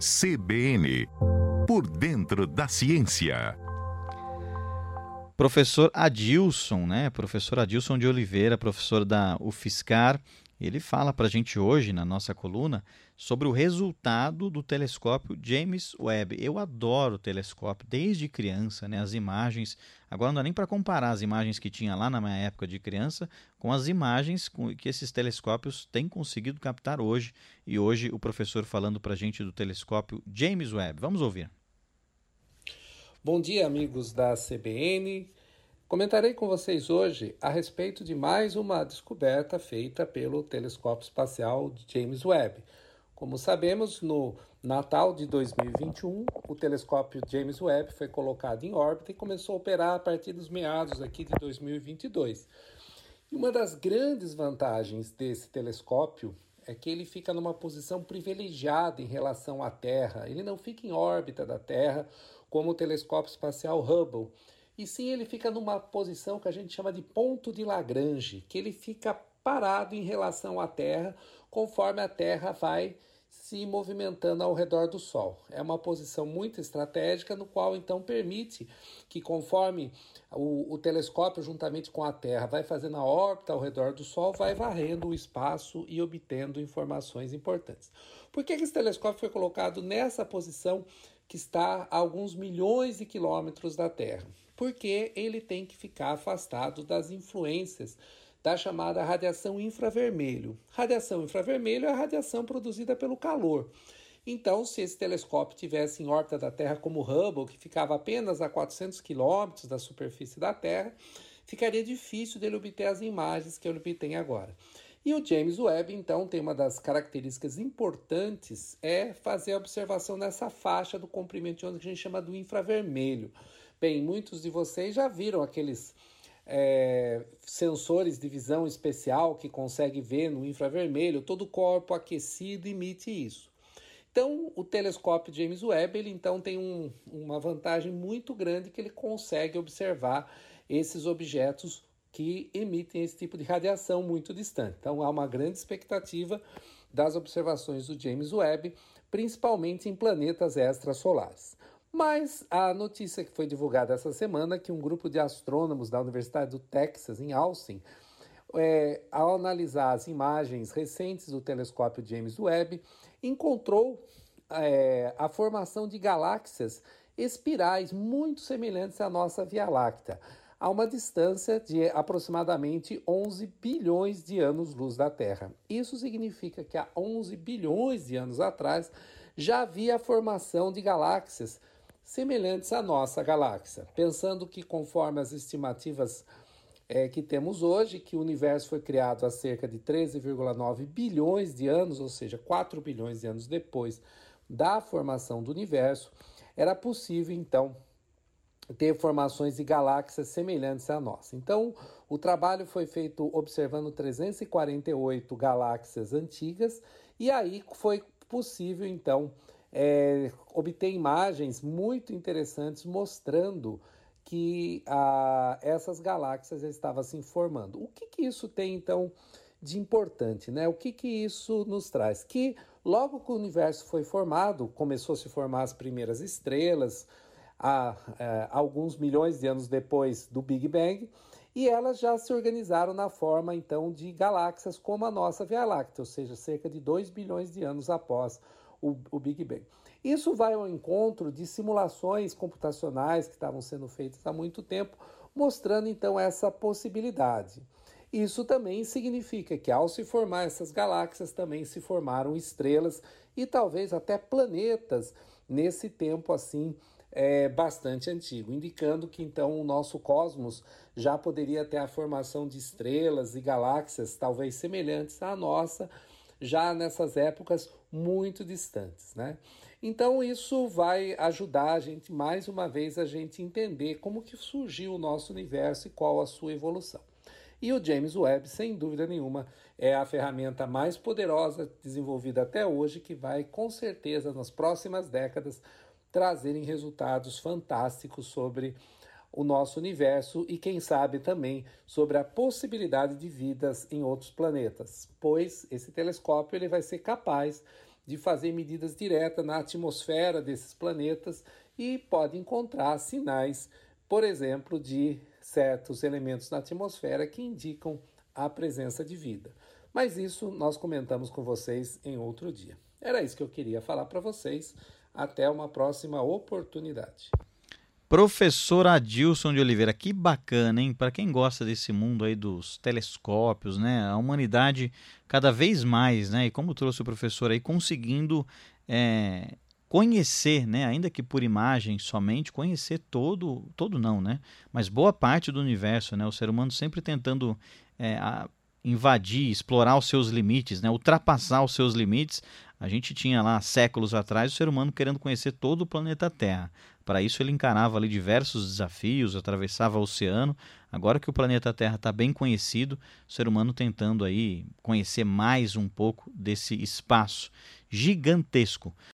CBN Por dentro da ciência. Professor Adilson, né? Professor Adilson de Oliveira, professor da UFSCar, ele fala para a gente hoje, na nossa coluna, sobre o resultado do telescópio James Webb. Eu adoro o telescópio desde criança, né? As imagens. Agora não dá nem para comparar as imagens que tinha lá na minha época de criança com as imagens que esses telescópios têm conseguido captar hoje. E hoje o professor falando para a gente do telescópio James Webb. Vamos ouvir. Bom dia, amigos da CBN. Comentarei com vocês hoje a respeito de mais uma descoberta feita pelo telescópio espacial James Webb. Como sabemos, no Natal de 2021, o telescópio James Webb foi colocado em órbita e começou a operar a partir dos meados aqui de 2022. E uma das grandes vantagens desse telescópio é que ele fica numa posição privilegiada em relação à Terra. Ele não fica em órbita da Terra como o telescópio espacial Hubble e sim ele fica numa posição que a gente chama de ponto de Lagrange, que ele fica parado em relação à Terra conforme a Terra vai se movimentando ao redor do Sol. É uma posição muito estratégica, no qual então permite que, conforme o, o, telescópio, juntamente com a Terra, vai fazendo a órbita ao redor do Sol, vai varrendo o espaço e obtendo informações importantes. Por que, que esse telescópio foi colocado nessa posição que está a alguns milhões de quilômetros da Terra? Porque ele tem que ficar afastado das influências da chamada radiação infravermelho. Radiação infravermelho é a radiação produzida pelo calor. Então, se esse telescópio tivesse em órbita da Terra como Hubble, que ficava apenas a 400 quilômetros da superfície da Terra, ficaria difícil dele obter as imagens que ele obtém agora. E o James Webb, então, tem uma das características importantes é fazer a observação nessa faixa do comprimento de onda que a gente chama do infravermelho. Bem, muitos de vocês já viram aqueles é, sensores de visão especial que consegue ver no infravermelho, todo o corpo aquecido emite isso. Então, o telescópio James Webb, ele então tem um, uma vantagem muito grande que ele consegue observar esses objetos que emitem esse tipo de radiação muito distante. Então, há uma grande expectativa das observações do James Webb, principalmente em planetas extrasolares. Mas a notícia que foi divulgada essa semana que um grupo de astrônomos da Universidade do Texas, em Austin, é, ao analisar as imagens recentes do telescópio James Webb, encontrou é, a formação de galáxias espirais muito semelhantes à nossa Via Láctea, a uma distância de aproximadamente 11 bilhões de anos-luz da Terra. Isso significa que há 11 bilhões de anos atrás já havia a formação de galáxias semelhantes à nossa galáxia, pensando que, conforme as estimativas é, que temos hoje, que o universo foi criado há cerca de 13,9 bilhões de anos, ou seja, 4 bilhões de anos depois da formação do universo, era possível então ter formações de galáxias semelhantes à nossa. Então, o trabalho foi feito observando 348 galáxias antigas e aí foi possível então é, obter imagens muito interessantes mostrando que ah, essas galáxias estavam se formando. O que, que isso tem então de importante, né? O que, que isso nos traz? Que logo que o universo foi formado, começou a se formar as primeiras estrelas, há, é, alguns milhões de anos depois do Big Bang, e elas já se organizaram na forma então de galáxias como a nossa Via Láctea, ou seja, cerca de 2 bilhões de anos após o, o Big Bang. Isso vai ao encontro de simulações computacionais que estavam sendo feitas há muito tempo, mostrando então essa possibilidade. Isso também significa que ao se formar essas galáxias também se formaram estrelas e talvez até planetas nesse tempo assim é, bastante antigo, indicando que então o nosso cosmos já poderia ter a formação de estrelas e galáxias talvez semelhantes à nossa, já nessas épocas muito distantes, né? Então isso vai ajudar a gente mais uma vez a gente entender como que surgiu o nosso universo e qual a sua evolução. E o James Webb, sem dúvida nenhuma, é a ferramenta mais poderosa desenvolvida até hoje que vai com certeza nas próximas décadas trazerem resultados fantásticos sobre o nosso universo e, quem sabe, também sobre a possibilidade de vidas em outros planetas, pois esse telescópio ele vai ser capaz de fazer medidas diretas na atmosfera desses planetas e pode encontrar sinais, por exemplo, de certos elementos na atmosfera que indicam a presença de vida. Mas isso nós comentamos com vocês em outro dia. Era isso que eu queria falar para vocês. Até uma próxima oportunidade. Professor Adilson de Oliveira, que bacana, hein? Para quem gosta desse mundo aí dos telescópios, né? A humanidade cada vez mais, né? E como trouxe o professor aí, conseguindo é, conhecer, né? Ainda que por imagem somente, conhecer todo, todo não, né? Mas boa parte do universo, né? O ser humano sempre tentando é, a, invadir, explorar os seus limites, né? Ultrapassar os seus limites. A gente tinha lá séculos atrás o ser humano querendo conhecer todo o planeta Terra. Para isso ele encarava ali diversos desafios, atravessava o oceano. Agora que o planeta Terra está bem conhecido, o ser humano tentando aí conhecer mais um pouco desse espaço gigantesco.